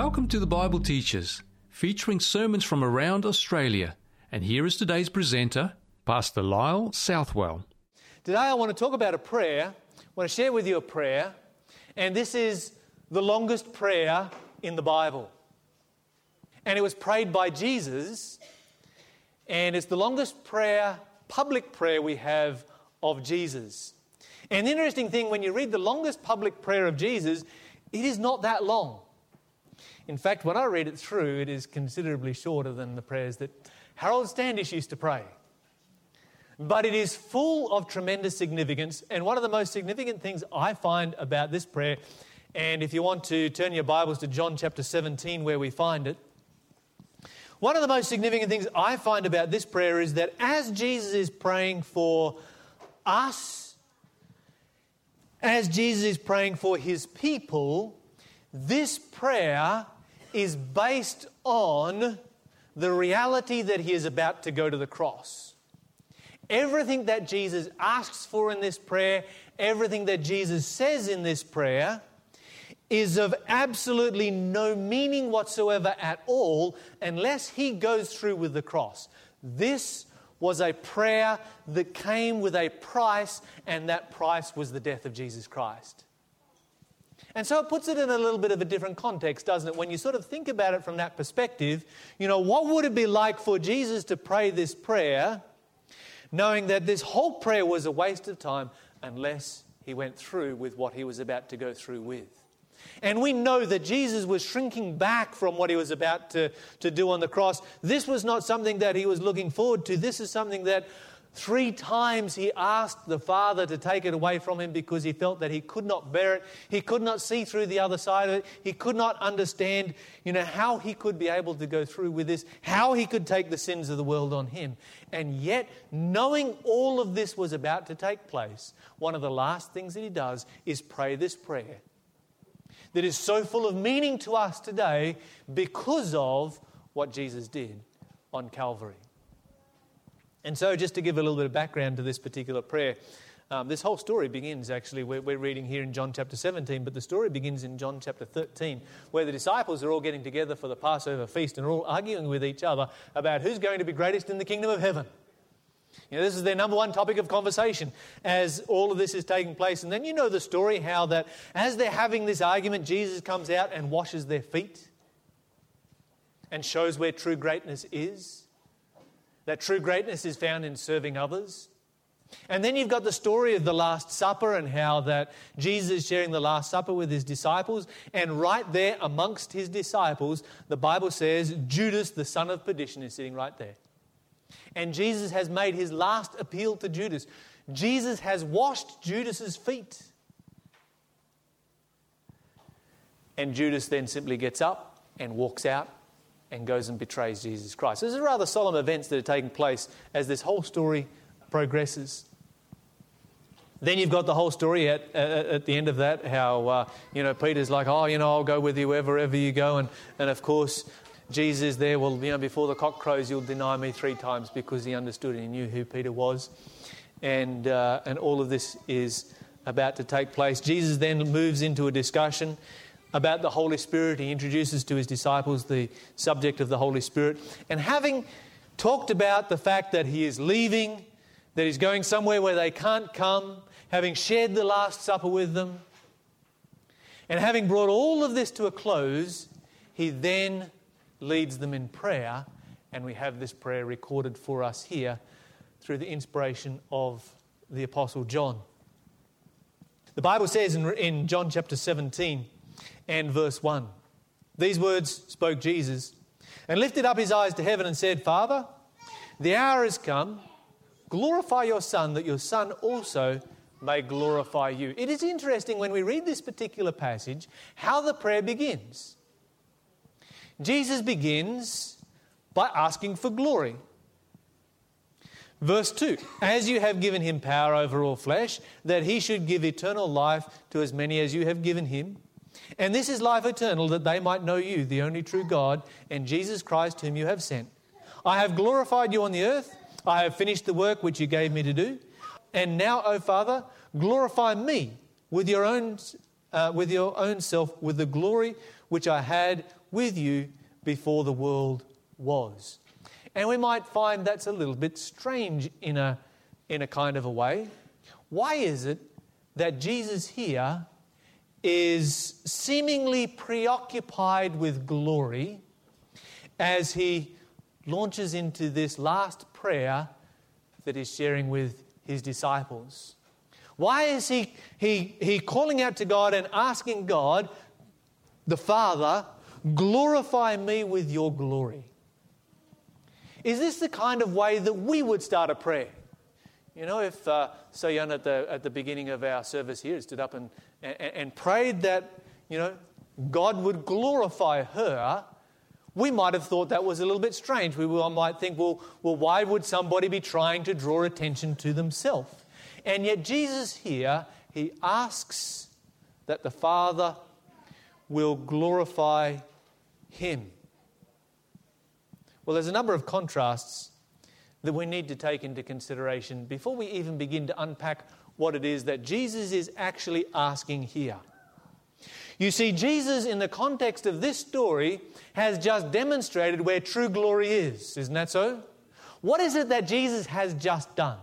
Welcome to the Bible Teachers, featuring sermons from around Australia. And here is today's presenter, Pastor Lyle Southwell. Today I want to talk about a prayer. I want to share with you a prayer, and this is the longest prayer in the Bible. And it was prayed by Jesus, and it's the longest prayer, public prayer we have of Jesus. And the interesting thing, when you read the longest public prayer of Jesus, it is not that long. In fact, when I read it through, it is considerably shorter than the prayers that Harold Standish used to pray. But it is full of tremendous significance. And one of the most significant things I find about this prayer, and if you want to turn your Bibles to John chapter 17, where we find it, one of the most significant things I find about this prayer is that as Jesus is praying for us, as Jesus is praying for his people, this prayer is based on the reality that he is about to go to the cross. Everything that Jesus asks for in this prayer, everything that Jesus says in this prayer, is of absolutely no meaning whatsoever at all unless he goes through with the cross. This was a prayer that came with a price, and that price was the death of Jesus Christ. And so it puts it in a little bit of a different context, doesn't it? When you sort of think about it from that perspective, you know, what would it be like for Jesus to pray this prayer, knowing that this whole prayer was a waste of time unless he went through with what he was about to go through with? And we know that Jesus was shrinking back from what he was about to, to do on the cross. This was not something that he was looking forward to. This is something that Three times he asked the Father to take it away from him because he felt that he could not bear it. He could not see through the other side of it. He could not understand, you know, how he could be able to go through with this, how he could take the sins of the world on him. And yet, knowing all of this was about to take place, one of the last things that he does is pray this prayer that is so full of meaning to us today because of what Jesus did on Calvary. And so, just to give a little bit of background to this particular prayer, um, this whole story begins actually, we're, we're, reading here in John chapter 17, but the story begins in John chapter 13, where the disciples are all getting together for the Passover feast and are all arguing with each other about who's going to be greatest in the kingdom of heaven. You know, this is their number one topic of conversation as all of this is taking place. And then you know the story how that as they're having this argument, Jesus comes out and washes their feet and shows where true greatness is that true greatness is found in serving others. And then you've got the story of the Last Supper and how that Jesus is sharing the Last Supper with his disciples. And right there amongst his disciples, the Bible says Judas, the son of perdition, is sitting right there. And Jesus has made his last appeal to Judas. Jesus has washed Judas's feet. And Judas then simply gets up and walks out and goes and betrays Jesus Christ. So these are rather solemn events that are taking place as this whole story progresses. Then you've got the whole story at, at, at the end of that, how, uh, you know, Peter's like, oh, you know, I'll go with you wherever you go. And, and of course, Jesus there, well, you know, before the cock crows, you'll deny me three times because he understood and he knew who Peter was. And, uh, and all of this is about to take place. Jesus then moves into a discussion about the Holy Spirit. He introduces to his disciples the subject of the Holy Spirit. And having talked about the fact that he is leaving, that he's going somewhere where they can't come, having shared the Last Supper with them, and having brought all of this to a close, he then leads them in prayer. And we have this prayer recorded for us here through the inspiration of the Apostle John. The Bible says in, in John chapter 17, and verse 1. These words spoke Jesus and lifted up his eyes to heaven and said, Father, the hour has come. Glorify your Son, that your Son also may glorify you. It is interesting when we read this particular passage how the prayer begins. Jesus begins by asking for glory. Verse 2 As you have given him power over all flesh, that he should give eternal life to as many as you have given him. And this is life eternal, that they might know you, the only true God, and Jesus Christ, whom you have sent. I have glorified you on the earth. I have finished the work which you gave me to do. And now, O Father, glorify me with your own, uh, with your own self, with the glory which I had with you before the world was. And we might find that's a little bit strange in a, in a kind of a way. Why is it that Jesus here is seemingly preoccupied with glory as he launches into this last prayer that he's sharing with his disciples? Why is he, he, he calling out to God and asking God, the Father, glorify me with your glory? Is this the kind of way that we would start a prayer? You know, if uh, Soyeon at the, at the beginning of our service here stood up and, and, and prayed that, you know, God would glorify her, we might have thought that was a little bit strange. We might think, well, well, why would somebody be trying to draw attention to themselves? And yet, Jesus here, he asks that the Father will glorify him. Well, there's a number of contrasts that we need to take into consideration before we even begin to unpack what it is that Jesus is actually asking here. You see, Jesus, in the context of this story, has just demonstrated where true glory is. Isn't that so? What is it that Jesus has just done?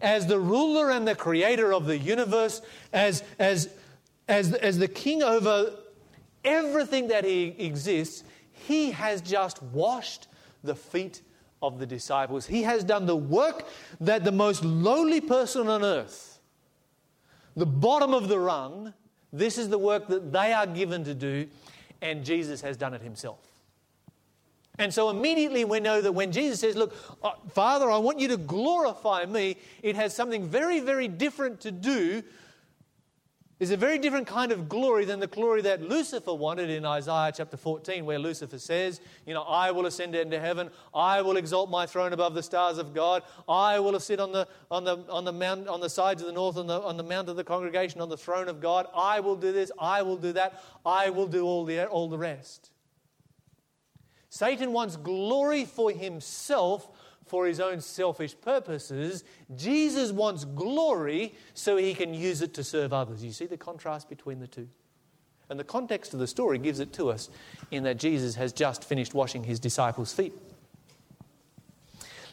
As the ruler and the creator of the universe, as, as, as, as the king over everything that he exists, he has just washed the feet of the disciples. He has done the work that the most lowly person on earth, the bottom of the rung, this is the work that they are given to do, and Jesus has done it himself. And so immediately we know that when Jesus says, Look, uh, Father, I want you to glorify me, it has something very, very different to do is a very different kind of glory than the glory that Lucifer wanted in Isaiah chapter 14, where Lucifer says, You know, I will ascend into heaven, I will exalt my throne above the stars of God, I will sit on the, on the, on the, mount, on the sides of the north, on the, on the mount of the congregation, on the throne of God, I will do this, I will do that, I will do all the, all the rest. Satan wants glory for himself for his own selfish purposes. Jesus wants glory so he can use it to serve others. You see the contrast between the two? And the context of the story gives it to us in that Jesus has just finished washing his disciples' feet.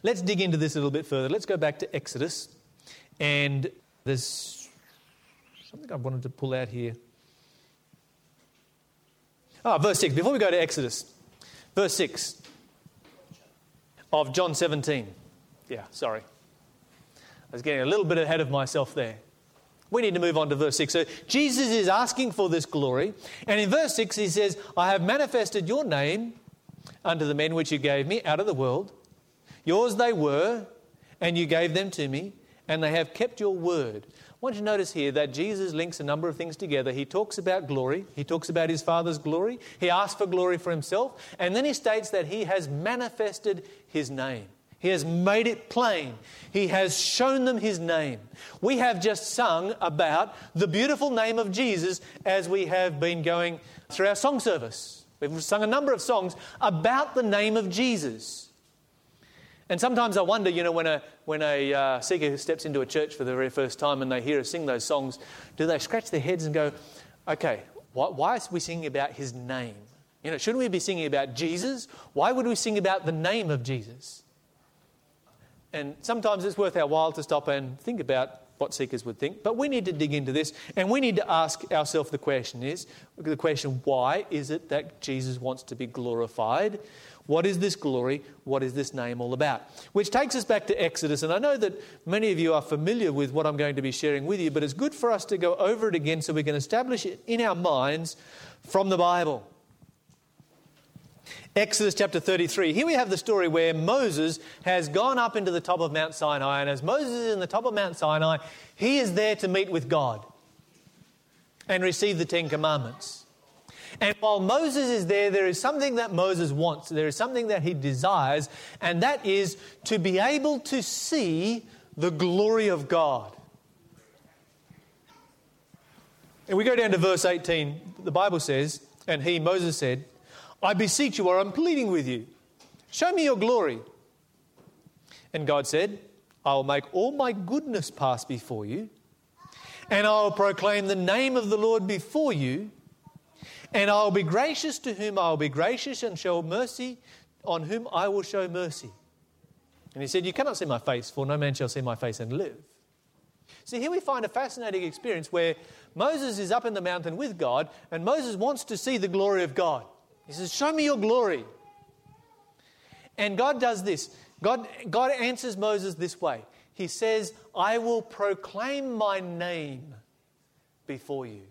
Let's dig into this a little bit further. Let's go back to Exodus. And there's something I wanted to pull out here. Ah, verse 6. Before we go to Exodus, verse 6 of John 17. Yeah, sorry. I was getting a little bit ahead of myself there. We need to move on to verse 6. So Jesus is asking for this glory. And in verse 6, he says, I have manifested your name unto the men which you gave me out of the world. Yours they were, and you gave them to me, and they have kept your word. I want you to notice here that Jesus links a number of things together. He talks about glory, he talks about his Father's glory, he asks for glory for himself, and then he states that he has manifested his name. He has made it plain. He has shown them his name. We have just sung about the beautiful name of Jesus as we have been going through our song service. We've sung a number of songs about the name of Jesus. And sometimes I wonder, you know, when a, when a uh, seeker steps into a church for the very first time and they hear us sing those songs, do they scratch their heads and go, okay, why, why are we singing about his name? You know, shouldn't we be singing about Jesus? Why would we sing about the name of Jesus? And sometimes it's worth our while to stop and think about what seekers would think. But we need to dig into this and we need to ask ourselves the question is the question why is it that Jesus wants to be glorified? What is this glory? What is this name all about? Which takes us back to Exodus. And I know that many of you are familiar with what I'm going to be sharing with you, but it's good for us to go over it again so we can establish it in our minds from the Bible. Exodus chapter 33. Here we have the story where Moses has gone up into the top of Mount Sinai, and as Moses is in the top of Mount Sinai, he is there to meet with God and receive the Ten Commandments. And while Moses is there, there is something that Moses wants. There is something that he desires, and that is to be able to see the glory of God. And we go down to verse 18. The Bible says, And he, Moses, said, I beseech you, or I'm pleading with you, show me your glory. And God said, I will make all my goodness pass before you, and I will proclaim the name of the Lord before you And I will be gracious to whom I will be gracious, and show mercy on whom I will show mercy. And he said, You cannot see my face, for no man shall see my face and live. See, here we find a fascinating experience where Moses is up in the mountain with God, and Moses wants to see the glory of God. He says, Show me your glory. And God does this. God, God answers Moses this way He says, I will proclaim my name before you.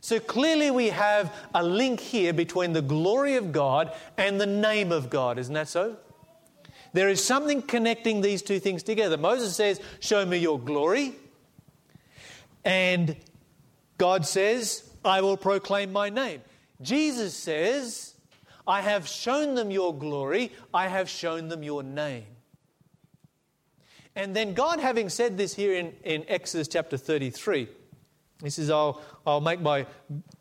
So clearly, we have a link here between the glory of God and the name of God. Isn't that so? There is something connecting these two things together. Moses says, Show me your glory. And God says, I will proclaim my name. Jesus says, I have shown them your glory, I have shown them your name. And then God, having said this here in, in Exodus chapter 33, he says, I'll, I'll make my,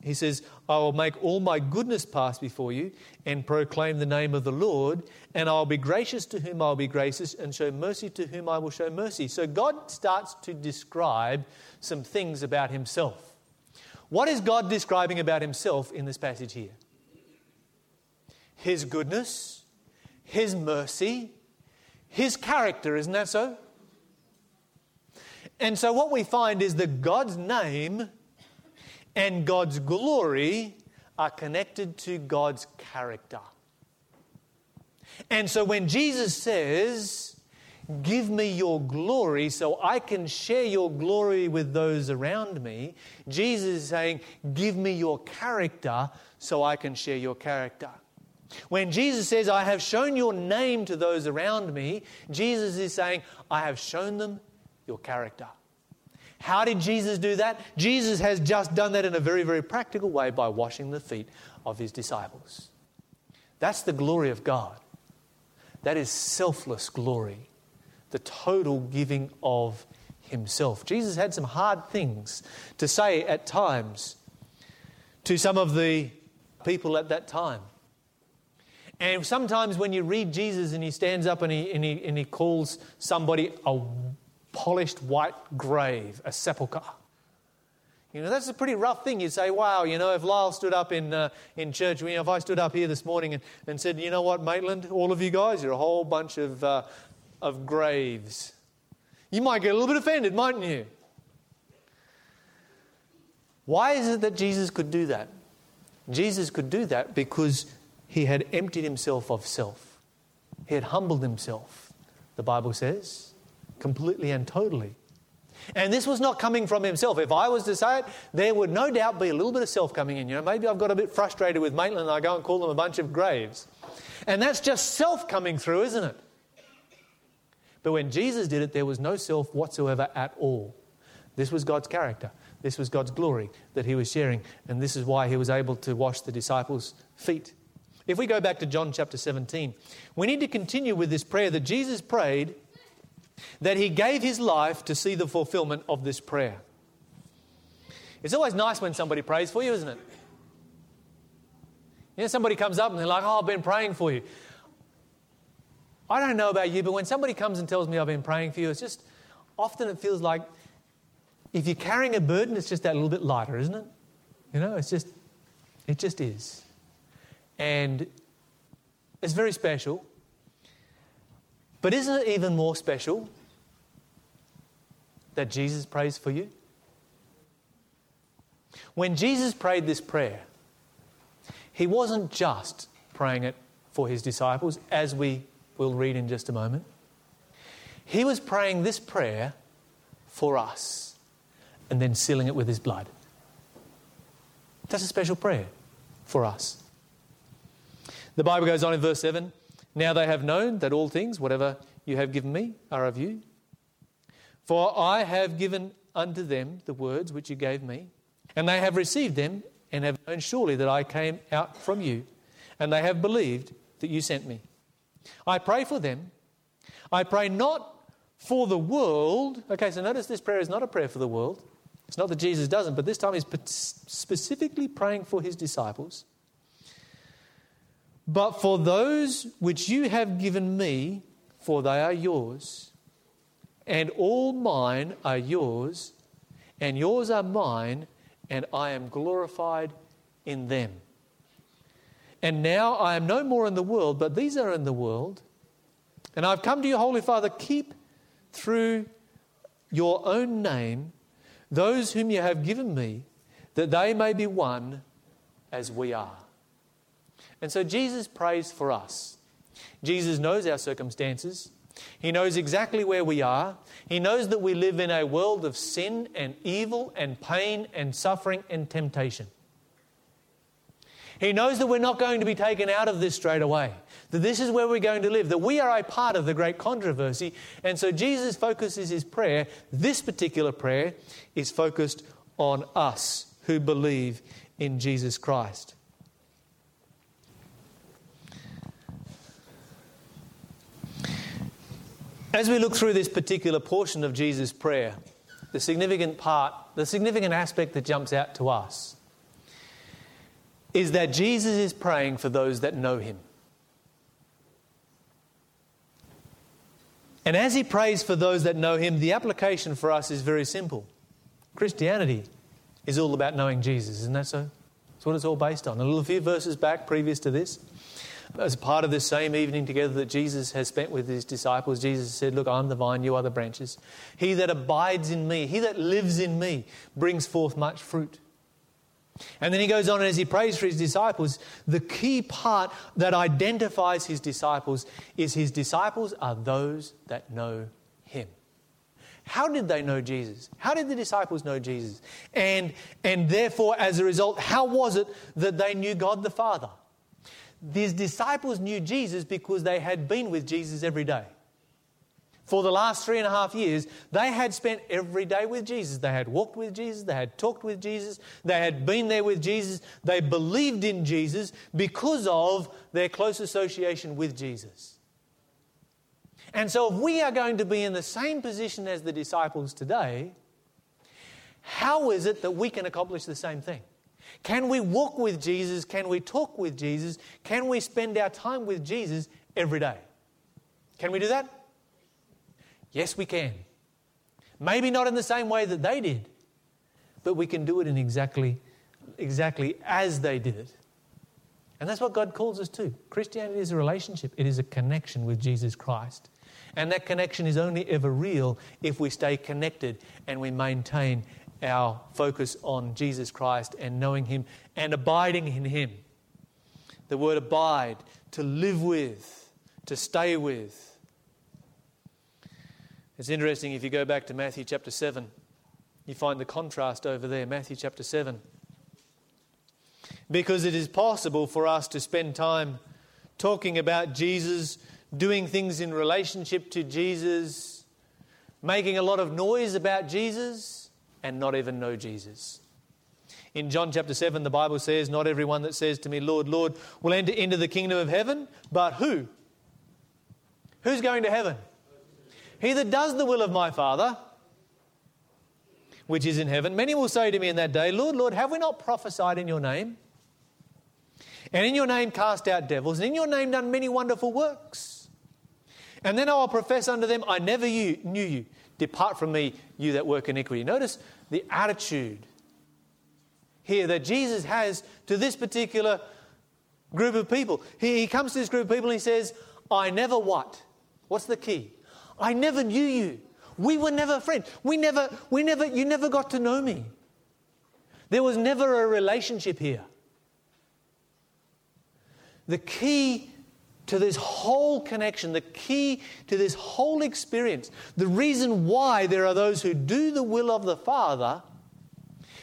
he says, I will make all my goodness pass before you and proclaim the name of the Lord, and I'll be gracious to whom I'll be gracious and show mercy to whom I will show mercy. So God starts to describe some things about himself. What is God describing about himself in this passage here? His goodness, his mercy, his character, isn't that so? And so, what we find is that God's name and God's glory are connected to God's character. And so, when Jesus says, Give me your glory so I can share your glory with those around me, Jesus is saying, Give me your character so I can share your character. When Jesus says, I have shown your name to those around me, Jesus is saying, I have shown them your character. How did Jesus do that? Jesus has just done that in a very, very practical way by washing the feet of his disciples. That's the glory of God. That is selfless glory, the total giving of himself. Jesus had some hard things to say at times to some of the people at that time. And sometimes when you read Jesus and he stands up and he, and he, and he calls somebody a polished white grave, a sepulchre. You know, that's a pretty rough thing. You'd say, wow, you know, if Lyle stood up in, uh, in church, you know, if I stood up here this morning and, and said, you know what, Maitland, all of you guys, you're a whole bunch of, uh, of graves. You might get a little bit offended, mightn't you? Why is it that Jesus could do that? Jesus could do that because he had emptied himself of self. He had humbled himself, the Bible says completely and totally. And this was not coming from himself. If I was to say it, there would no doubt be a little bit of self coming in. You know, maybe I've got a bit frustrated with Maitland and I go and call them a bunch of graves. And that's just self coming through, isn't it? But when Jesus did it, there was no self whatsoever at all. This was God's character. This was God's glory that he was sharing. And this is why he was able to wash the disciples' feet. If we go back to John chapter 17, we need to continue with this prayer that Jesus prayed that he gave his life to see the fulfillment of this prayer. It's always nice when somebody prays for you, isn't it? You know, somebody comes up and they're like, Oh, I've been praying for you. I don't know about you, but when somebody comes and tells me I've been praying for you, it's just often it feels like if you're carrying a burden, it's just that little bit lighter, isn't it? You know, it's just, it just is. And it's very special. But isn't it even more special that Jesus prays for you? When Jesus prayed this prayer, he wasn't just praying it for his disciples, as we will read in just a moment. He was praying this prayer for us and then sealing it with his blood. That's a special prayer for us. The Bible goes on in verse 7 now they have known that all things, whatever you have given me, are of you. For I have given unto them the words which you gave me, and they have received them, and have known surely that I came out from you, and they have believed that you sent me. I pray for them. I pray not for the world. Okay, so notice this prayer is not a prayer for the world. It's not that Jesus doesn't, but this time he's specifically praying for his disciples. But for those which you have given me, for they are yours, and all mine are yours, and yours are mine, and I am glorified in them. And now I am no more in the world, but these are in the world. And I've come to you, Holy Father, keep through your own name those whom you have given me, that they may be one as we are. And so Jesus prays for us. Jesus knows our circumstances. He knows exactly where we are. He knows that we live in a world of sin and evil and pain and suffering and temptation. He knows that we're not going to be taken out of this straight away, that this is where we're going to live, that we are a part of the great controversy. And so Jesus focuses his prayer, this particular prayer, is focused on us who believe in Jesus Christ. As we look through this particular portion of Jesus' prayer, the significant part, the significant aspect that jumps out to us is that Jesus is praying for those that know him. And as he prays for those that know him, the application for us is very simple. Christianity is all about knowing Jesus, isn't that so? That's what it's all based on. A little few verses back, previous to this, as part of this same evening together that Jesus has spent with his disciples, Jesus said, Look, I'm the vine, you are the branches. He that abides in me, he that lives in me, brings forth much fruit. And then he goes on and as he prays for his disciples. The key part that identifies his disciples is his disciples are those that know him. How did they know Jesus? How did the disciples know Jesus? And, and therefore, as a result, how was it that they knew God the Father? These disciples knew Jesus because they had been with Jesus every day. For the last three and a half years, they had spent every day with Jesus. They had walked with Jesus, they had talked with Jesus, they had been there with Jesus, they believed in Jesus because of their close association with Jesus. And so, if we are going to be in the same position as the disciples today, how is it that we can accomplish the same thing? Can we walk with Jesus? Can we talk with Jesus? Can we spend our time with Jesus every day? Can we do that? Yes, we can. Maybe not in the same way that they did, but we can do it in exactly, exactly as they did it. And that's what God calls us to. Christianity is a relationship, it is a connection with Jesus Christ. And that connection is only ever real if we stay connected and we maintain our focus on Jesus Christ and knowing Him and abiding in Him. The word abide, to live with, to stay with. It's interesting if you go back to Matthew chapter 7, you find the contrast over there, Matthew chapter 7. Because it is possible for us to spend time talking about Jesus, doing things in relationship to Jesus, making a lot of noise about Jesus and not even know Jesus. In John chapter 7, the Bible says, Not everyone that says to me, Lord, Lord, will enter into the kingdom of heaven, but who? Who's going to heaven? He that does the will of my Father, which is in heaven. Many will say to me in that day, Lord, Lord, have we not prophesied in your name? And in your name cast out devils, and in your name done many wonderful works. And then I will profess unto them, I never knew you. Depart from me, you that work iniquity. Notice the attitude here that Jesus has to this particular group of people. He, he comes to this group of people and he says, I never what? What's the key? I never knew you. We were never friends. We never, we never, you never got to know me. There was never a relationship here. The key to this whole connection, the key to this whole experience, the reason why there are those who do the will of the Father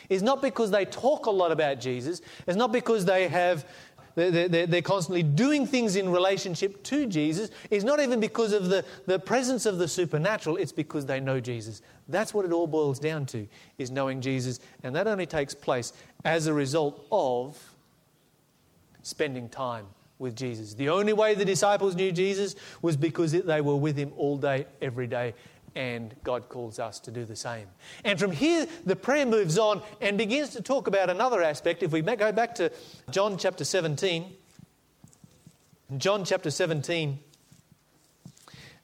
is not because they talk a lot about Jesus, it's not because they have. They're, they're constantly doing things in relationship to Jesus. It's not even because of the, the presence of the supernatural, it's because they know Jesus. That's what it all boils down to, is knowing Jesus. And that only takes place as a result of spending time with Jesus. The only way the disciples knew Jesus was because they were with him all day, every day, and God calls us to do the same. And from here, the prayer moves on and begins to talk about another aspect. If we go back to John chapter 17, John chapter 17,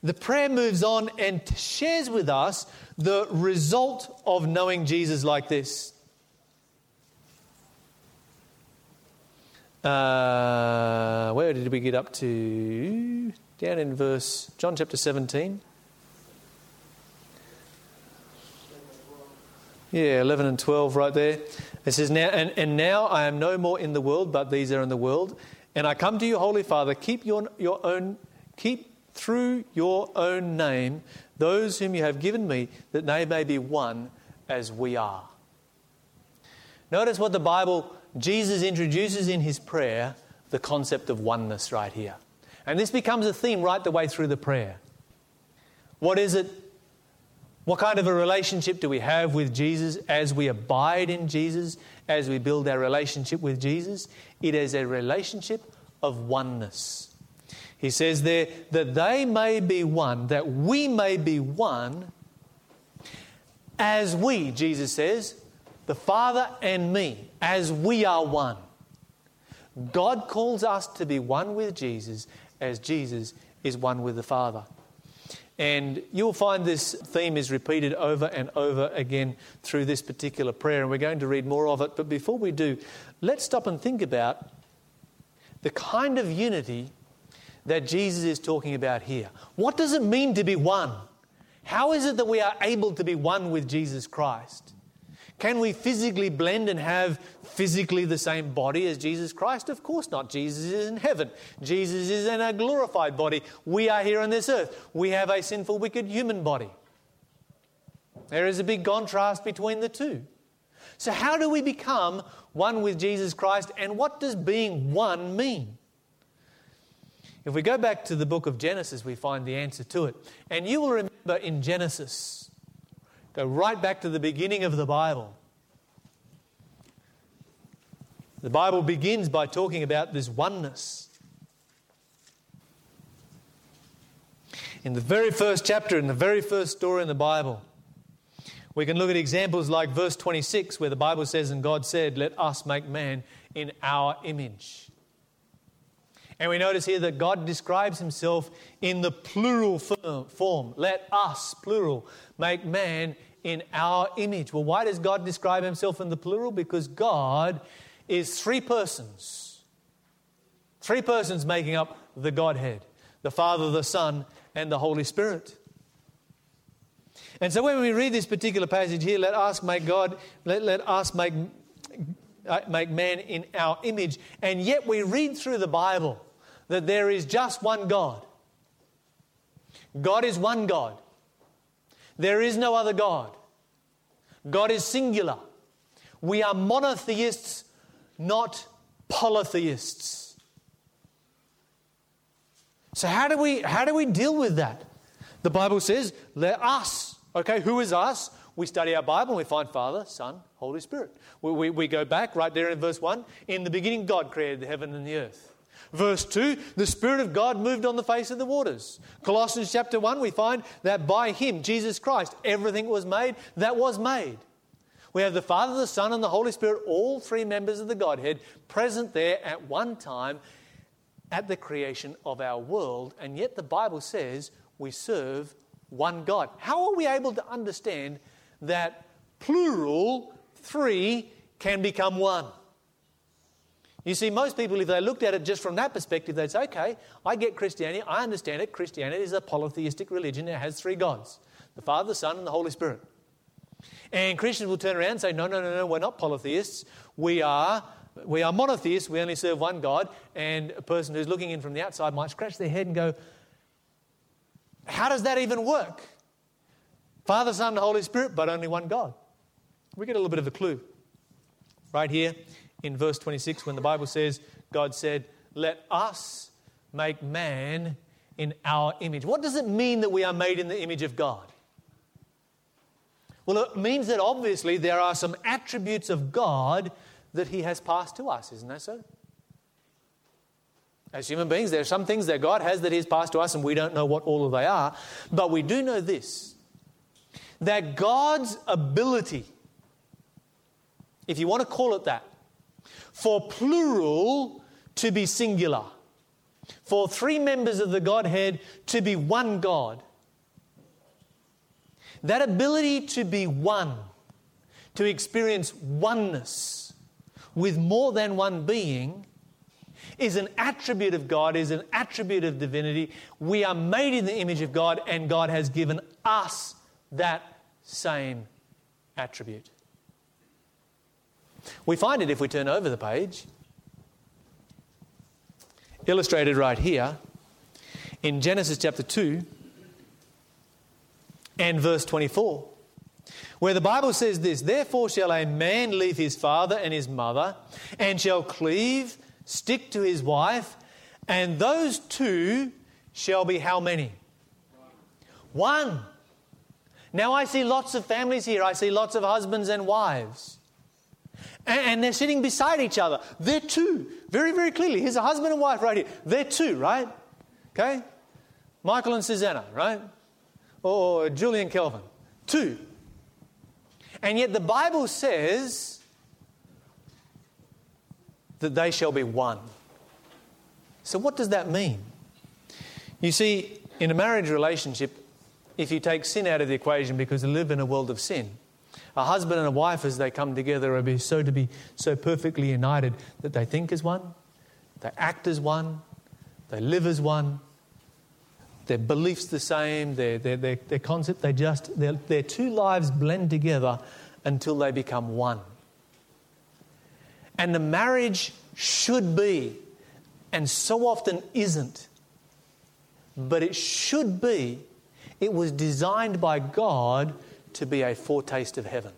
the prayer moves on and shares with us the result of knowing Jesus like this. Uh, where did we get up to? Down in verse, John chapter 17. Yeah, 11 and 12 right there. It says, now, and, and now I am no more in the world, but these are in the world. And I come to you, Holy Father, keep your, your own, keep through your own name those whom you have given me, that they may be one as we are. Notice what the Bible, Jesus introduces in his prayer the concept of oneness right here. And this becomes a theme right the way through the prayer. What is it? What kind of a relationship do we have with Jesus as we abide in Jesus, as we build our relationship with Jesus? It is a relationship of oneness. He says there that they may be one, that we may be one as we, Jesus says, the Father and me, as we are one. God calls us to be one with Jesus as Jesus is one with the Father. And you'll find this theme is repeated over and over again through this particular prayer, and we're going to read more of it. But before we do, let's stop and think about the kind of unity that Jesus is talking about here. What does it mean to be one? How is it that we are able to be one with Jesus Christ? Can we physically blend and have physically the same body as Jesus Christ? Of course not. Jesus is in heaven. Jesus is in a glorified body. We are here on this earth. We have a sinful, wicked human body. There is a big contrast between the two. So, how do we become one with Jesus Christ, and what does being one mean? If we go back to the book of Genesis, we find the answer to it. And you will remember in Genesis, Go right back to the beginning of the Bible. The Bible begins by talking about this oneness. In the very first chapter, in the very first story in the Bible, we can look at examples like verse 26, where the Bible says, And God said, Let us make man in our image. And we notice here that God describes himself in the plural form. Let us, plural, make man in our image. Well, why does God describe himself in the plural? Because God is three persons. Three persons making up the Godhead the Father, the Son, and the Holy Spirit. And so when we read this particular passage here, let us make God, let, let us make, uh, make man in our image. And yet we read through the Bible that there is just one God. God is one God. There is no other God. God is singular. We are monotheists, not polytheists. So, how do we, how do we deal with that? The Bible says, let us. Okay, who is us? We study our Bible and we find Father, Son, Holy Spirit. We, we, we go back right there in verse 1. In the beginning, God created the heaven and the earth. Verse 2, the Spirit of God moved on the face of the waters. Colossians chapter 1, we find that by Him, Jesus Christ, everything was made that was made. We have the Father, the Son, and the Holy Spirit, all three members of the Godhead, present there at one time at the creation of our world. And yet the Bible says we serve one God. How are we able to understand that plural, three, can become one? You see, most people, if they looked at it just from that perspective, they'd say, okay, I get Christianity, I understand it. Christianity is a polytheistic religion, it has three gods the Father, the Son, and the Holy Spirit. And Christians will turn around and say, no, no, no, no, we're not polytheists. We are, we are monotheists. We only serve one God. And a person who's looking in from the outside might scratch their head and go, how does that even work? Father, Son, and Holy Spirit, but only one God. We get a little bit of a clue right here in verse 26 when the Bible says, God said, Let us make man in our image. What does it mean that we are made in the image of God? Well, it means that obviously there are some attributes of God that He has passed to us, isn't that so? As human beings, there are some things that God has that He has passed to us, and we don't know what all of they are. But we do know this that God's ability, if you want to call it that, for plural to be singular, for three members of the Godhead to be one God. That ability to be one, to experience oneness with more than one being, is an attribute of God, is an attribute of divinity. We are made in the image of God, and God has given us that same attribute. We find it if we turn over the page, illustrated right here in Genesis chapter 2 and verse 24, where the Bible says this Therefore shall a man leave his father and his mother, and shall cleave, stick to his wife, and those two shall be how many? One. Now I see lots of families here. I see lots of husbands and wives. And they're sitting beside each other. They're two. Very, very clearly. Here's a husband and wife right here. They're two, right? Okay? Michael and Susanna, right? Or Julian Kelvin. Two. And yet the Bible says that they shall be one. So, what does that mean? You see, in a marriage relationship, if you take sin out of the equation because we live in a world of sin, a husband and a wife, as they come together, are so to be so perfectly united that they think as one, they act as one, they live as one, their beliefs the same, their, their, their, their concept, they just, their, their two lives blend together until they become one. And the marriage should be, and so often isn't, but it should be, it was designed by God to be a foretaste of heaven.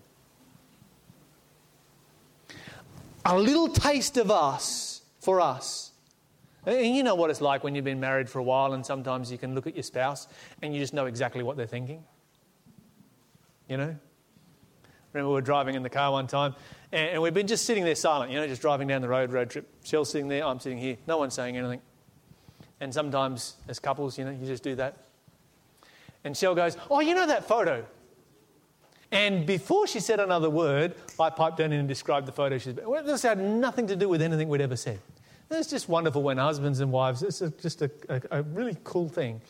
A little taste of us for us. And you know what it's like when you've been married for a while, and sometimes you can look at your spouse and you just know exactly what they're thinking. You know? Remember, we were driving in the car one time, and we've been just sitting there silent, you know, just driving down the road, road trip. Shell's sitting there, I'm sitting here, no one's saying anything. And sometimes, as couples, you know, you just do that. And Shell goes, Oh, you know that photo? And before she said another word, I piped in and described the photo she's. Well, this had nothing to do with anything we'd ever said. It's just wonderful when husbands and wives, it's a, just a, a, a really cool thing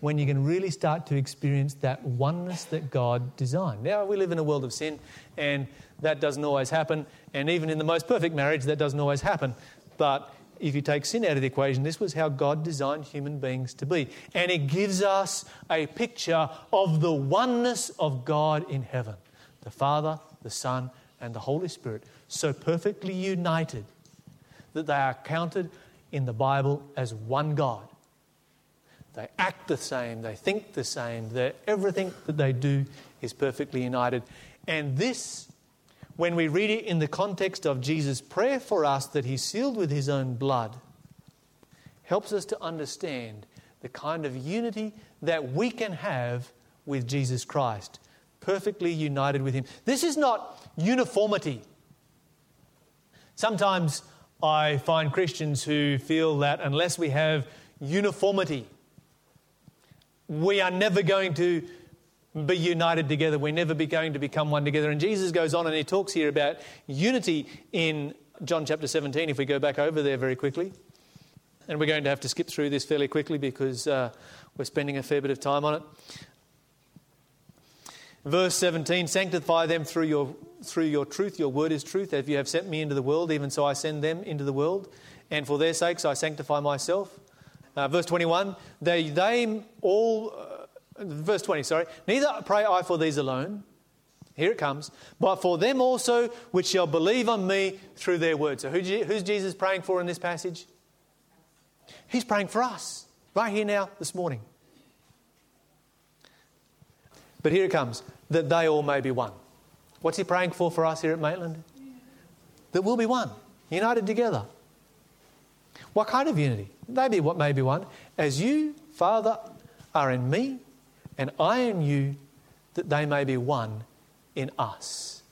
when you can really start to experience that oneness that God designed. Now, we live in a world of sin, and that doesn't always happen. And even in the most perfect marriage, that doesn't always happen. But if you take sin out of the equation, this was how God designed human beings to be. And it gives us a picture of the oneness of God in heaven the Father, the Son, and the Holy Spirit, so perfectly united that they are counted in the Bible as one God. They act the same, they think the same, everything that they do is perfectly united. And this when we read it in the context of Jesus' prayer for us that he sealed with his own blood, helps us to understand the kind of unity that we can have with Jesus Christ, perfectly united with him. This is not uniformity. Sometimes I find Christians who feel that unless we have uniformity, we are never going to be united together. We're never be going to become one together. And Jesus goes on and he talks here about unity in John chapter 17, if we go back over there very quickly. And we're going to have to skip through this fairly quickly because uh, we're spending a fair bit of time on it. Verse 17 Sanctify them through your, through your truth. Your word is truth. If you have sent me into the world, even so I send them into the world. And for their sakes I sanctify myself. Uh, verse 21 They, they all. Verse 20, sorry. Neither pray I for these alone. Here it comes. But for them also which shall believe on me through their word. So who's Jesus praying for in this passage? He's praying for us right here now this morning. But here it comes that they all may be one. What's he praying for for us here at Maitland? That we'll be one, united together. What kind of unity? They be what may be one. As you, Father, are in me and I in you, that they may be one in us.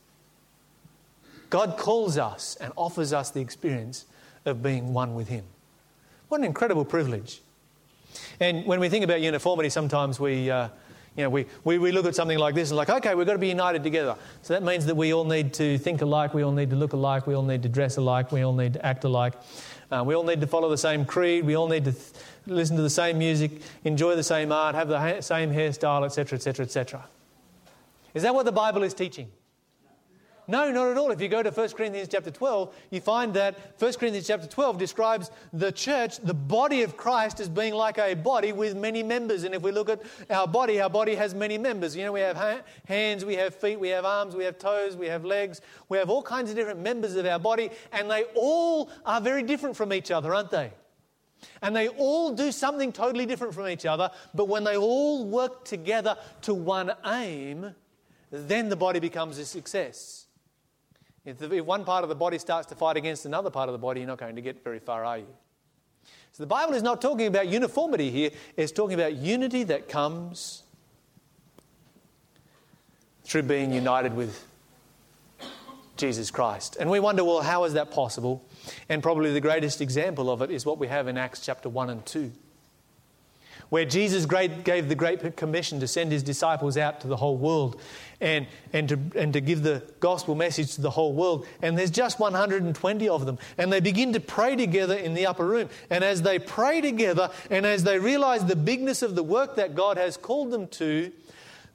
God calls us and offers us the experience of being one with Him. What an incredible privilege. And when we think about uniformity, sometimes we, uh, you know, we, we, we look at something like this and like, okay, we've got to be united together. So that means that we all need to think alike, we all need to look alike, we all need to dress alike, we all need to act alike. Uh, we all need to follow the same creed. We all need to th- listen to the same music, enjoy the same art, have the ha- same hairstyle, etc., etc., etc. Is that what the Bible is teaching? No, not at all. If you go to 1 Corinthians chapter 12, you find that 1 Corinthians chapter 12 describes the church, the body of Christ, as being like a body with many members. And if we look at our body, our body has many members. You know, we have ha- hands, we have feet, we have arms, we have toes, we have legs, we have all kinds of different members of our body, and they all are very different from each other, aren't they? And they all do something totally different from each other, but when they all work together to one aim, then the body becomes a success. If, the, if one part of the body starts to fight against another part of the body, you're not going to get very far, are you? So the Bible is not talking about uniformity here, it's talking about unity that comes through being united with Jesus Christ. And we wonder, well, how is that possible? And probably the greatest example of it is what we have in Acts chapter 1 and 2 where Jesus gave the Great Commission to send his disciples out to the whole world and, and, to, and to give the gospel message to the whole world. And there's just 120 of them. And they begin to pray together in the upper room. And as they pray together and as they realize the bigness of the work that God has called them to,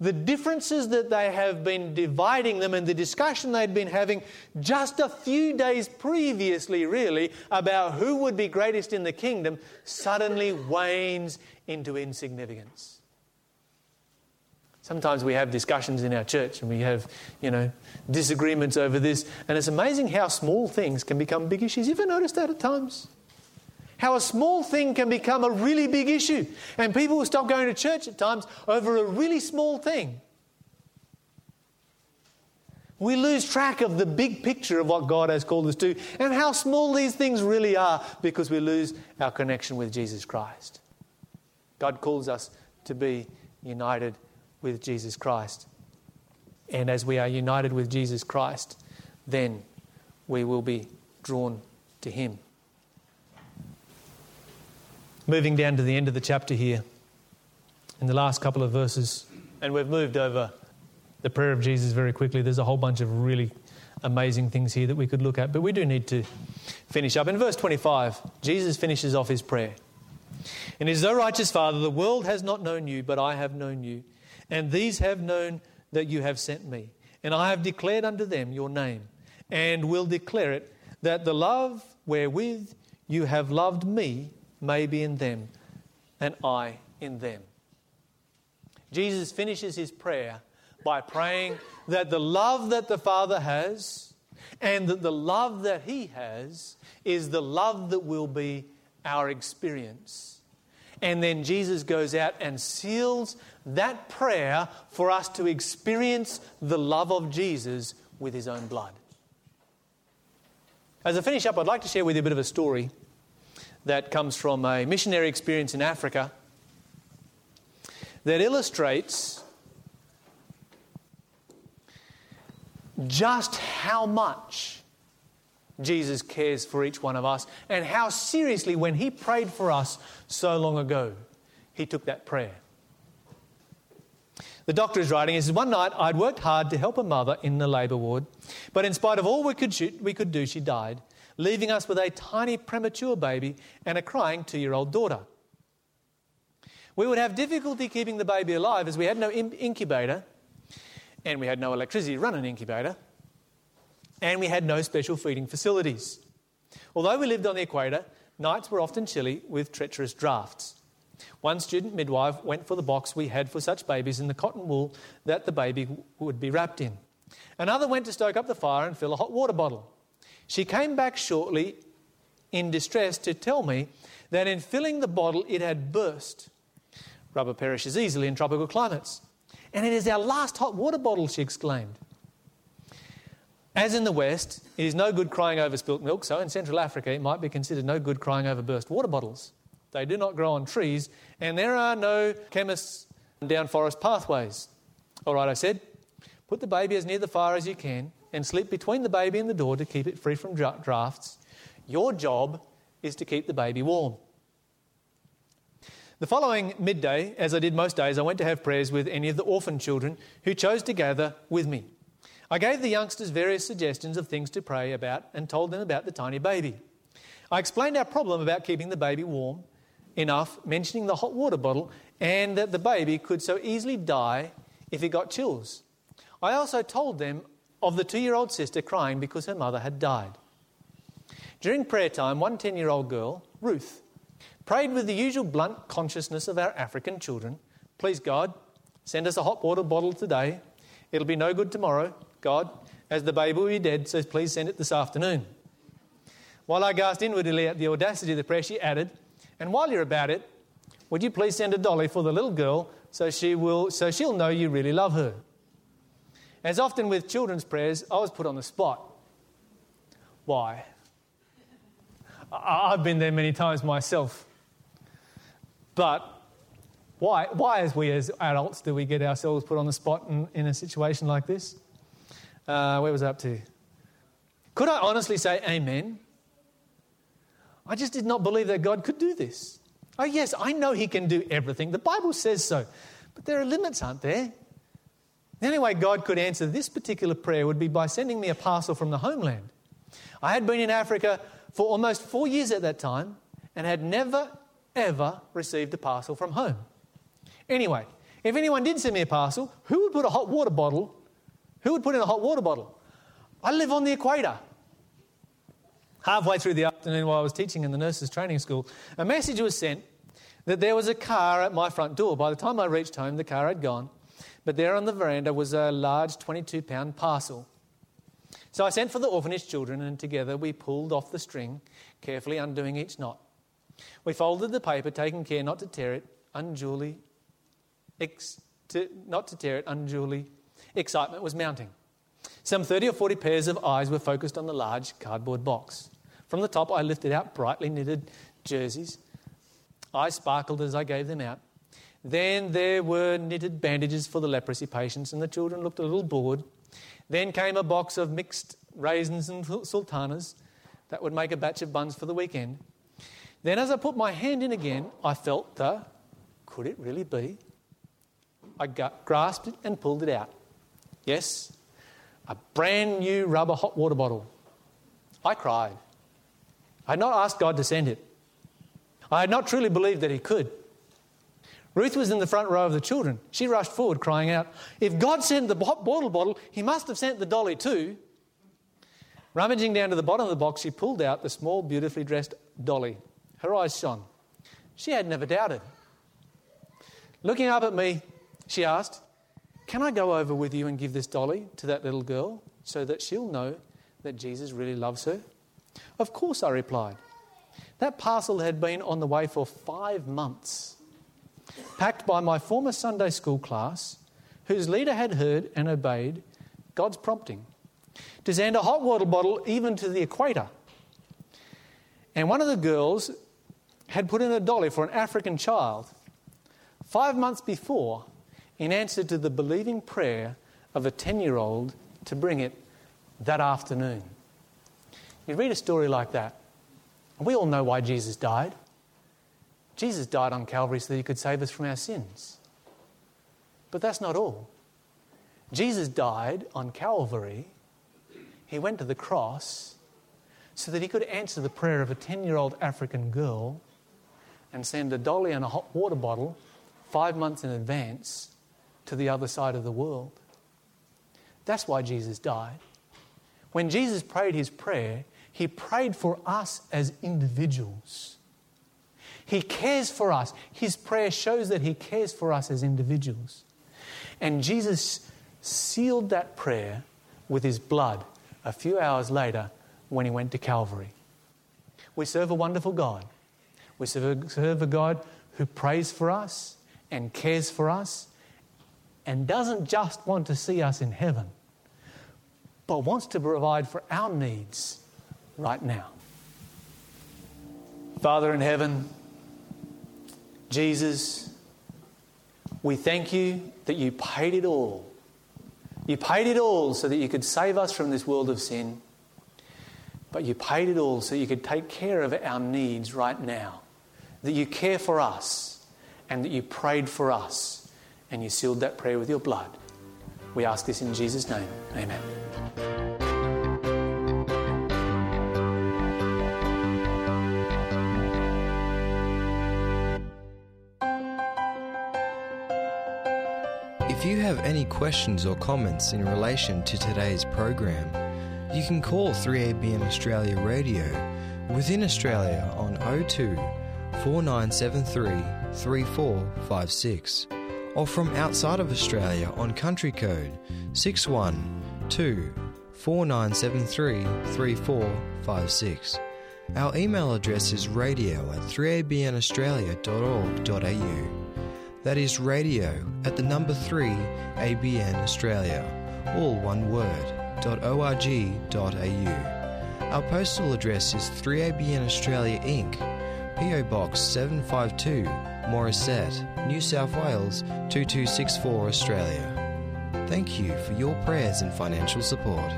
the differences that they have been dividing them and the discussion they'd been having just a few days previously, really, about who would be greatest in the kingdom, suddenly wanes into insignificance. Sometimes we have discussions in our church and we have, you know, disagreements over this, and it's amazing how small things can become big issues. You ever noticed that at times? How a small thing can become a really big issue, and people will stop going to church at times over a really small thing. We lose track of the big picture of what God has called us to and how small these things really are because we lose our connection with Jesus Christ. God calls us to be united with Jesus Christ. And as we are united with Jesus Christ, then we will be drawn to Him. Moving down to the end of the chapter here, in the last couple of verses, and we've moved over the prayer of Jesus very quickly. There's a whole bunch of really amazing things here that we could look at, but we do need to finish up. In verse 25, Jesus finishes off his prayer. And it is, O righteous Father, the world has not known you, but I have known you. And these have known that you have sent me. And I have declared unto them your name, and will declare it, that the love wherewith you have loved me may be in them, and I in them. Jesus finishes his prayer by praying that the love that the Father has and that the love that he has is the love that will be our experience and then Jesus goes out and seals that prayer for us to experience the love of Jesus with his own blood. As I finish up, I'd like to share with you a bit of a story that comes from a missionary experience in Africa that illustrates just how much Jesus cares for each one of us, and how seriously, when He prayed for us so long ago, He took that prayer. The doctor is writing, he says, One night I'd worked hard to help a mother in the labour ward, but in spite of all we could, shoot, we could do, she died, leaving us with a tiny premature baby and a crying two year old daughter. We would have difficulty keeping the baby alive as we had no incubator and we had no electricity to run an incubator and we had no special feeding facilities. Although we lived on the equator, nights were often chilly with treacherous drafts. One student midwife went for the box we had for such babies in the cotton wool that the baby would be wrapped in. Another went to stoke up the fire and fill a hot water bottle. She came back shortly in distress to tell me that in filling the bottle it had burst. Rubber perishes easily in tropical climates. And it is our last hot water bottle, she exclaimed. As in the West, it is no good crying over spilt milk, so in Central Africa, it might be considered no good crying over burst water bottles. They do not grow on trees, and there are no chemists down forest pathways. All right, I said, put the baby as near the fire as you can and sleep between the baby and the door to keep it free from drafts. Your job is to keep the baby warm. The following midday, as I did most days, I went to have prayers with any of the orphan children who chose to gather with me. I gave the youngsters various suggestions of things to pray about and told them about the tiny baby. I explained our problem about keeping the baby warm enough, mentioning the hot water bottle, and that the baby could so easily die if he got chills. I also told them of the two year old sister crying because her mother had died. During prayer time, one 10 year old girl, Ruth, prayed with the usual blunt consciousness of our African children Please, God, send us a hot water bottle today. It'll be no good tomorrow. God, as the baby will be dead, so please send it this afternoon. While I gasped inwardly at the audacity of the prayer, she added, And while you're about it, would you please send a dolly for the little girl so, she will, so she'll know you really love her? As often with children's prayers, I was put on the spot. Why? I've been there many times myself. But why, why, as we as adults, do we get ourselves put on the spot in, in a situation like this? Uh, where was I up to? Could I honestly say amen? I just did not believe that God could do this. Oh, yes, I know He can do everything. The Bible says so. But there are limits, aren't there? The only way God could answer this particular prayer would be by sending me a parcel from the homeland. I had been in Africa for almost four years at that time and had never, ever received a parcel from home. Anyway, if anyone did send me a parcel, who would put a hot water bottle? Who would put in a hot water bottle? I live on the equator. Halfway through the afternoon while I was teaching in the nurses' training school, a message was sent that there was a car at my front door. By the time I reached home, the car had gone, but there on the veranda was a large 22 pound parcel. So I sent for the orphanage children, and together we pulled off the string, carefully undoing each knot. We folded the paper, taking care not to tear it unduly, ex- to, not to tear it unduly. Excitement was mounting. Some 30 or 40 pairs of eyes were focused on the large cardboard box. From the top, I lifted out brightly knitted jerseys. Eyes sparkled as I gave them out. Then there were knitted bandages for the leprosy patients, and the children looked a little bored. Then came a box of mixed raisins and sultanas that would make a batch of buns for the weekend. Then, as I put my hand in again, I felt the could it really be? I grasped it and pulled it out. Yes, a brand new rubber hot water bottle. I cried. I had not asked God to send it. I had not truly believed that He could. Ruth was in the front row of the children. She rushed forward, crying out, If God sent the water bottle, He must have sent the dolly too. Rummaging down to the bottom of the box, she pulled out the small, beautifully dressed dolly. Her eyes shone. She had never doubted. Looking up at me, she asked, Can I go over with you and give this dolly to that little girl so that she'll know that Jesus really loves her? Of course, I replied. That parcel had been on the way for five months, packed by my former Sunday school class, whose leader had heard and obeyed God's prompting to send a hot water bottle even to the equator. And one of the girls had put in a dolly for an African child five months before in answer to the believing prayer of a 10 year old to bring it that afternoon. You read a story like that, and we all know why Jesus died. Jesus died on Calvary so that he could save us from our sins. But that's not all. Jesus died on Calvary, he went to the cross so that he could answer the prayer of a 10 year old African girl and send a dolly and a hot water bottle five months in advance to the other side of the world. That's why Jesus died. When Jesus prayed his prayer, he prayed for us as individuals. He cares for us. His prayer shows that he cares for us as individuals. And Jesus sealed that prayer with his blood a few hours later when he went to Calvary. We serve a wonderful God. We serve a, God who prays for us and cares for us and doesn't just want to see us in heaven, but wants to provide for our needs right now. Father in heaven, Jesus, we thank you that you paid it all. You paid it all so that you could save us from this world of sin. But you paid it all so you could take care of our needs right now. That you care for us and that you prayed for us and you sealed that prayer with your blood. We ask this in Jesus' name. Amen. If you have any questions or comments in relation to today's program, you can call 3ABN Australia Radio within Australia on 02 4973 3456 or from outside of Australia on country code 612 4973 3456. Our email address is radio at 3abnaustralia.org.au. That is radio at the number 3 ABN Australia, all one word, .org.au. Our postal address is 3ABN Australia Inc., PO Box 752, Morisset, New South Wales 2264 Australia. Thank you for your prayers and financial support.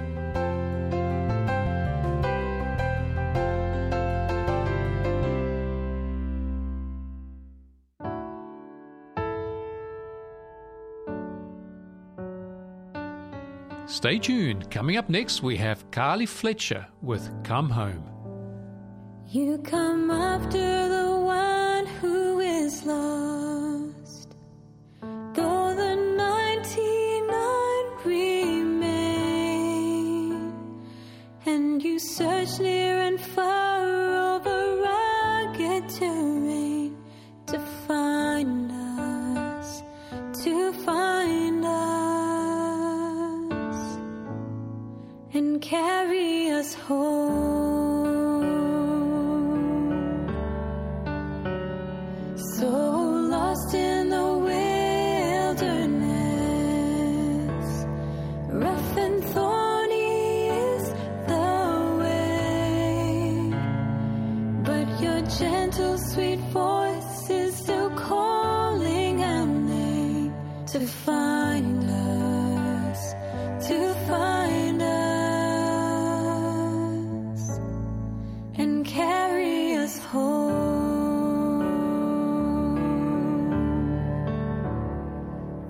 Stay tuned. Coming up next, we have Carly Fletcher with Come Home. You come after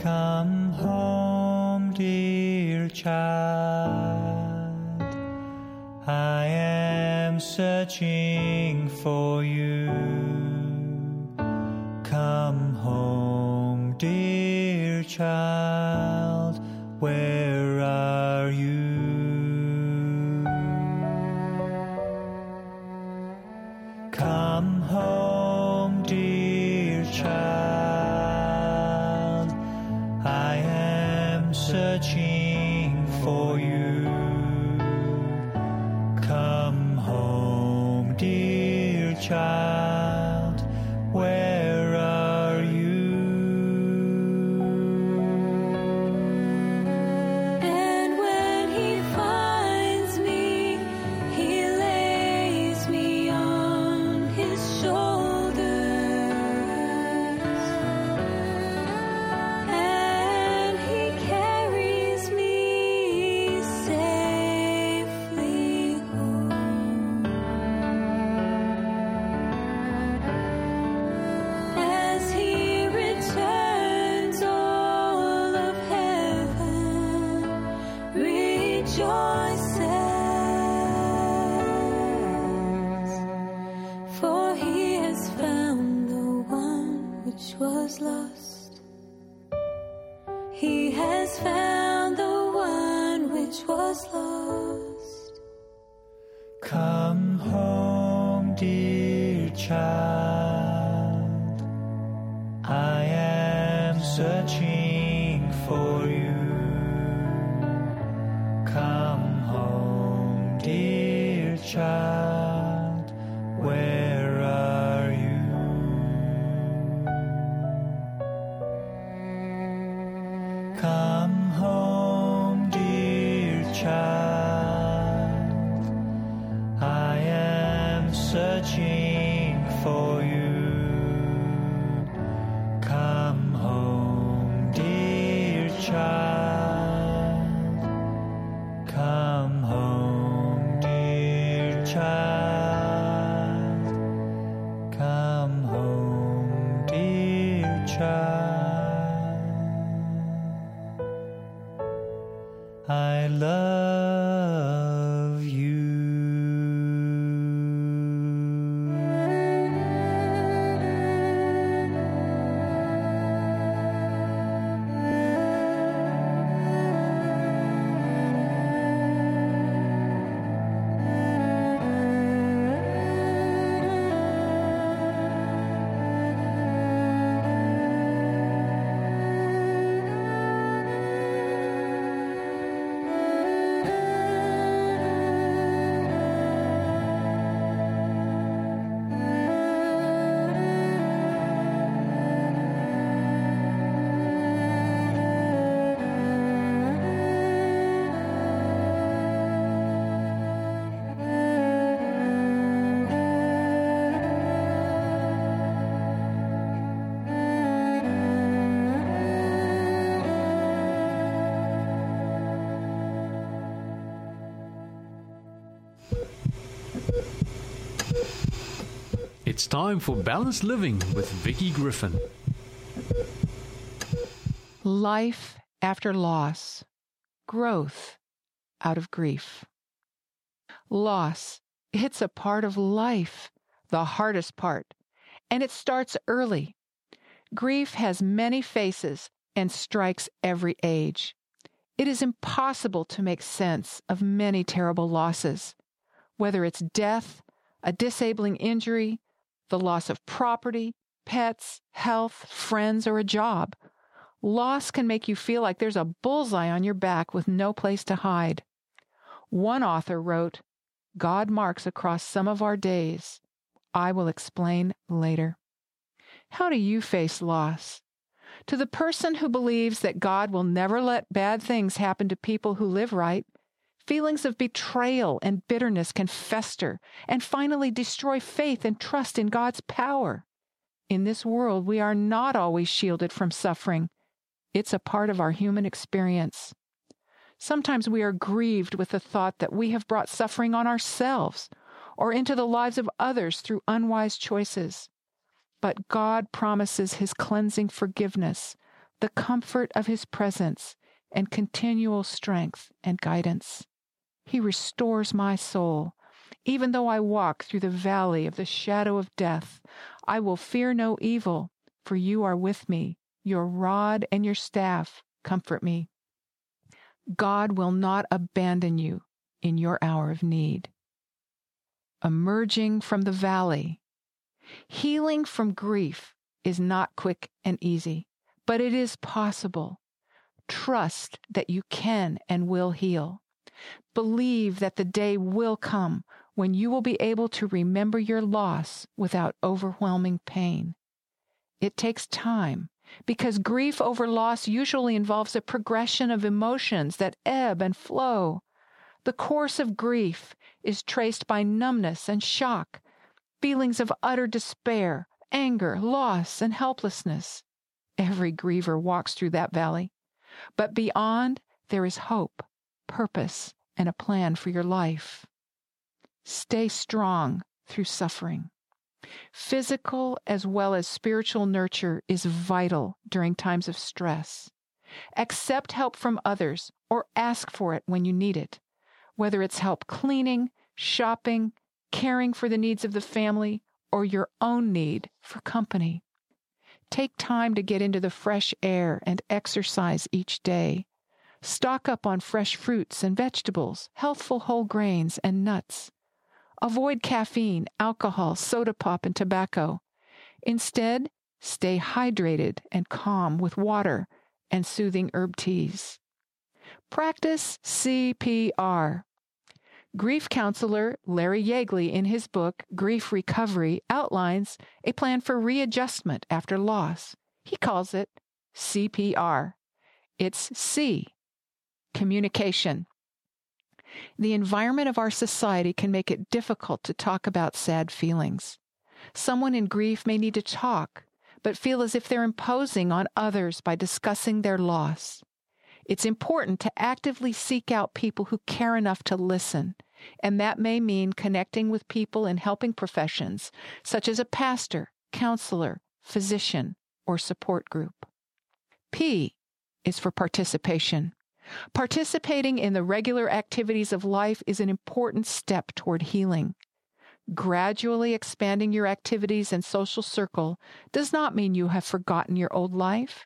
Come home, dear child. I am searching for you. Come home, dear child. Child. It's time for Balanced Living with Vicki Griffin. Life after loss, growth out of grief. Loss, it's a part of life, the hardest part, and it starts early. Grief has many faces and strikes every age. It is impossible to make sense of many terrible losses, whether it's death, a disabling injury, the loss of property, pets, health, friends, or a job. Loss can make you feel like there's a bullseye on your back with no place to hide. One author wrote, God marks across some of our days. I will explain later. How do you face loss? To the person who believes that God will never let bad things happen to people who live right, feelings of betrayal and bitterness can fester and finally destroy faith and trust in God's power. In this world, we are not always shielded from suffering it's a part of our human experience. Sometimes we are grieved with the thought that we have brought suffering on ourselves or into the lives of others through unwise choices. But God promises His cleansing forgiveness, the comfort of His presence, and continual strength and guidance. He restores my soul. Even though I walk through the valley of the shadow of death, I will fear no evil, for you are with me. Your rod and your staff comfort me. God will not abandon you in your hour of need. Emerging from the valley. Healing from grief is not quick and easy, but it is possible. Trust that you can and will heal. Believe that the day will come when you will be able to remember your loss without overwhelming pain. It takes time because grief over loss usually involves a progression of emotions that ebb and flow. The course of grief is traced by numbness and shock, feelings of utter despair, anger, loss, and helplessness. Every griever walks through that valley. But beyond, there is hope, purpose, and a plan for your life. Stay strong through suffering. Physical as well as spiritual nurture is vital during times of stress. Accept help from others or ask for it when you need it, whether it's help cleaning, shopping, caring for the needs of the family, or your own need for company. Take time to get into the fresh air and exercise each day. Stock up on fresh fruits and vegetables, healthful whole grains, and nuts. Avoid caffeine, alcohol, soda pop, and tobacco. Instead, stay hydrated and calm with water and soothing herb teas. Practice CPR. Grief counselor Larry Yeagley, in his book Grief Recovery, outlines a plan for readjustment after loss. He calls it CPR. It's C, communication. The environment of our society can make it difficult to talk about sad feelings. Someone in grief may need to talk, but feel as if they're imposing on others by discussing their loss. It's important to actively seek out people who care enough to listen, and that may mean connecting with people in helping professions, such as a pastor, counselor, physician, or support group. P is for participation. Participating in the regular activities of life is an important step toward healing. Gradually expanding your activities and social circle does not mean you have forgotten your old life,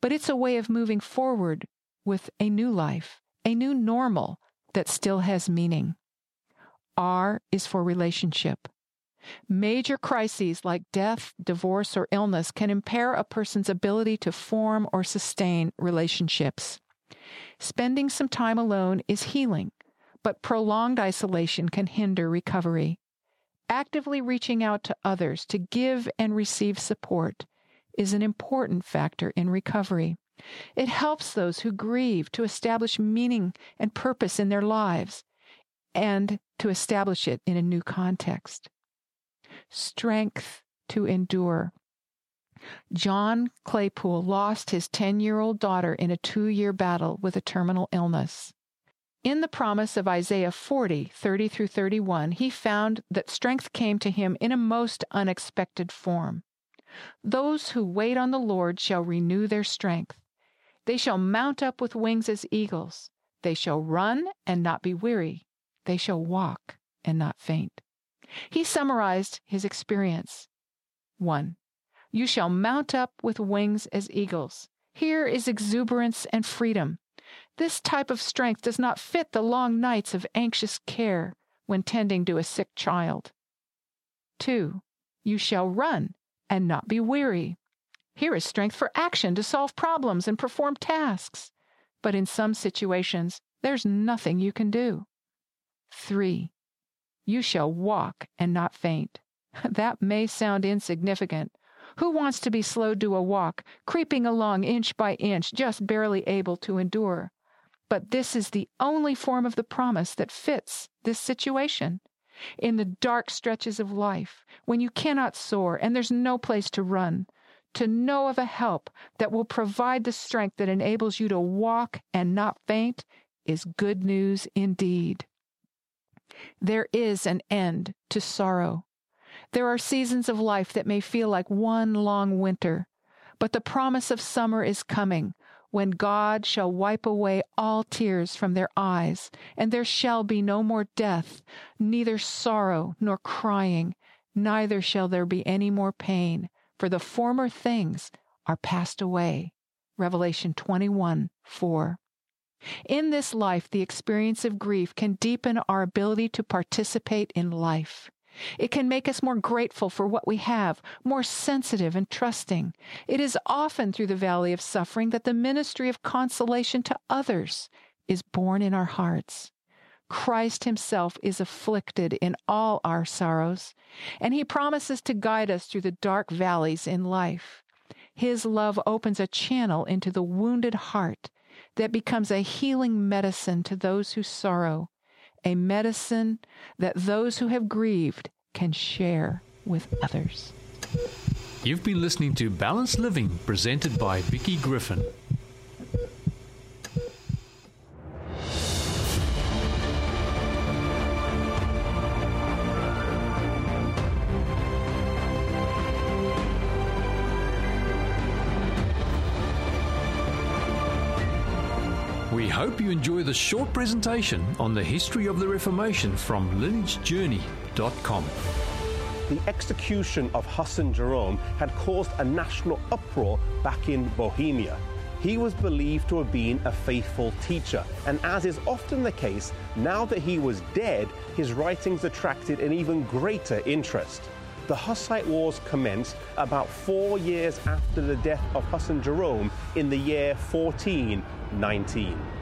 but it's a way of moving forward with a new life, a new normal that still has meaning. R is for relationship. Major crises like death, divorce, or illness can impair a person's ability to form or sustain relationships. Spending some time alone is healing, but prolonged isolation can hinder recovery. Actively reaching out to others to give and receive support is an important factor in recovery. It helps those who grieve to establish meaning and purpose in their lives and to establish it in a new context. Strength to endure. John Claypool lost his 10 year old daughter in a two year battle with a terminal illness. In the promise of Isaiah 40, 30 through 31, he found that strength came to him in a most unexpected form. Those who wait on the Lord shall renew their strength. They shall mount up with wings as eagles. They shall run and not be weary. They shall walk and not faint. He summarized his experience. 1. You shall mount up with wings as eagles. Here is exuberance and freedom. This type of strength does not fit the long nights of anxious care when tending to a sick child. 2. You shall run and not be weary. Here is strength for action to solve problems and perform tasks. But in some situations, there's nothing you can do. 3. You shall walk and not faint. That may sound insignificant. Who wants to be slowed to a walk, creeping along inch by inch, just barely able to endure? But this is the only form of the promise that fits this situation. In the dark stretches of life, when you cannot soar and there's no place to run, to know of a help that will provide the strength that enables you to walk and not faint is good news indeed. There is an end to sorrow. There are seasons of life that may feel like one long winter, but the promise of summer is coming when God shall wipe away all tears from their eyes, and there shall be no more death, neither sorrow nor crying, neither shall there be any more pain, for the former things are passed away. Revelation 21 4. In this life, the experience of grief can deepen our ability to participate in life. It can make us more grateful for what we have, more sensitive and trusting. It is often through the valley of suffering that the ministry of consolation to others is born in our hearts. Christ Himself is afflicted in all our sorrows, and He promises to guide us through the dark valleys in life. His love opens a channel into the wounded heart that becomes a healing medicine to those who sorrow a medicine that those who have grieved can share with others. You've been listening to Balanced Living presented by Vicki Griffin. Hope you enjoy the short presentation on the history of the Reformation from lineagejourney.com. The execution of Huss and Jerome had caused a national uproar back in Bohemia. He was believed to have been a faithful teacher, and as is often the case, now that he was dead, his writings attracted an even greater interest. The Hussite Wars commenced about four years after the death of Huss and Jerome in the year 1419.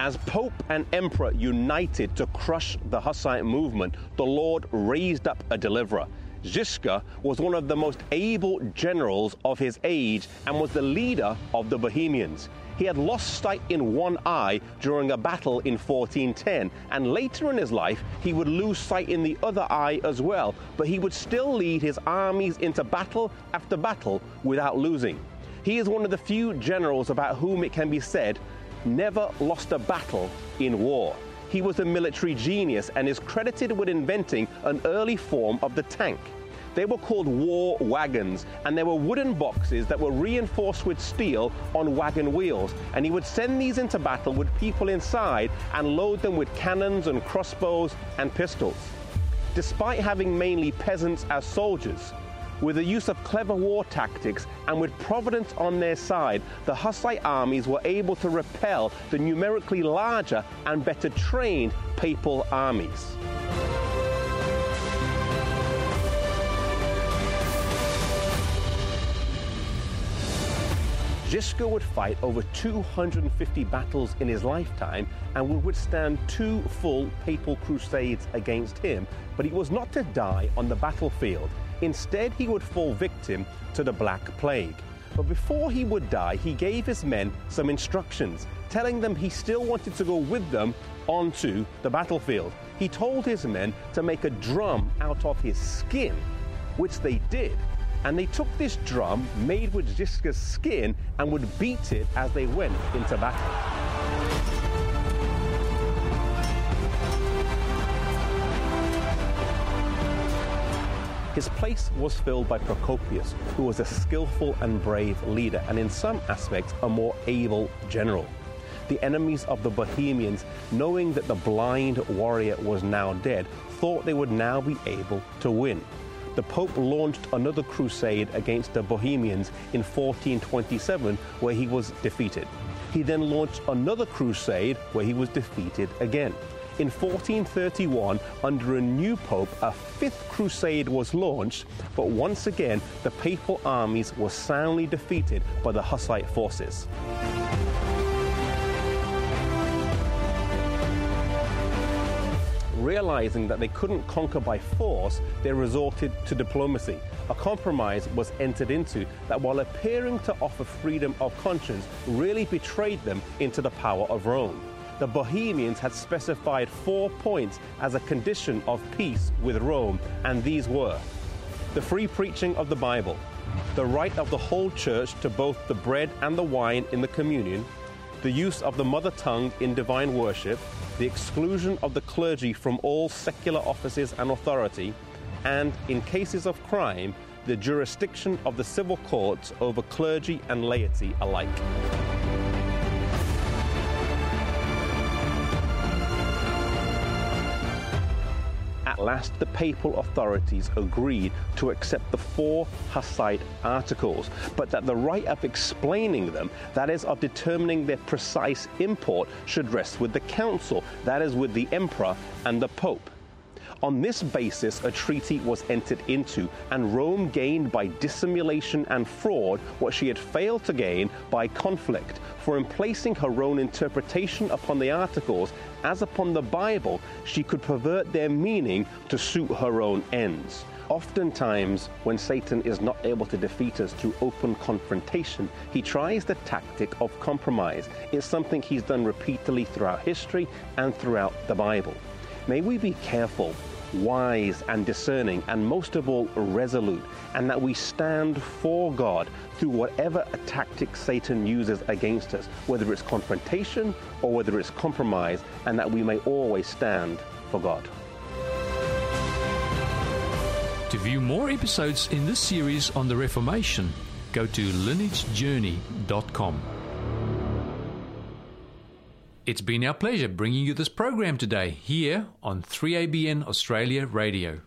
As Pope and Emperor united to crush the Hussite movement, the Lord raised up a deliverer. Ziska was one of the most able generals of his age and was the leader of the Bohemians. He had lost sight in one eye during a battle in 1410, and later in his life, he would lose sight in the other eye as well, but he would still lead his armies into battle after battle without losing. He is one of the few generals about whom it can be said, never lost a battle in war. He was a military genius and is credited with inventing an early form of the tank. They were called war wagons, and they were wooden boxes that were reinforced with steel on wagon wheels. And he would send these into battle with people inside and load them with cannons and crossbows and pistols. Despite having mainly peasants as soldiers, with the use of clever war tactics and with Providence on their side, the Hussite armies were able to repel the numerically larger and better trained papal armies. Ziska would fight over 250 battles in his lifetime and would withstand two full papal crusades against him, but he was not to die on the battlefield. Instead, he would fall victim to the Black Plague. But before he would die, he gave his men some instructions, telling them he still wanted to go with them onto the battlefield. He told his men to make a drum out of his skin, which they did. and they took this drum made with Ziska's skin and would beat it as they went into battle. His place was filled by Procopius, who was a skillful and brave leader, and in some aspects a more able general. The enemies of the Bohemians, knowing that the blind warrior was now dead, thought they would now be able to win. The Pope launched another crusade against the Bohemians in 1427, where he was defeated. He then launched another crusade where he was defeated again. In 1431, under a new pope, a fifth crusade was launched, but once again, the papal armies were soundly defeated by the Hussite forces. Realizing that they couldn't conquer by force, they resorted to diplomacy. A compromise was entered into that, while appearing to offer freedom of conscience, really betrayed them into the power of Rome the Bohemians had specified four points as a condition of peace with Rome, and these were the free preaching of the Bible, the right of the whole church to both the bread and the wine in the communion, the use of the mother tongue in divine worship, the exclusion of the clergy from all secular offices and authority, and, in cases of crime, the jurisdiction of the civil courts over clergy and laity alike. Last, the papal authorities agreed to accept the four Hussite articles, but that the right of explaining them, that is, of determining their precise import, should rest with the council, that is, with the emperor and the pope. On this basis, a treaty was entered into, and Rome gained by dissimulation and fraud what she had failed to gain by conflict. For in placing her own interpretation upon the articles, as upon the Bible, she could pervert their meaning to suit her own ends. Oftentimes, when Satan is not able to defeat us through open confrontation, he tries the tactic of compromise. It's something he's done repeatedly throughout history and throughout the Bible. May we be careful, wise, and discerning, and most of all, resolute, and that we stand for God through whatever tactic Satan uses against us, whether it's confrontation or whether it's compromise, and that we may always stand for God. To view more episodes in this series on the Reformation, go to lineagejourney.com. It's been our pleasure bringing you this program today here on 3ABN Australia Radio.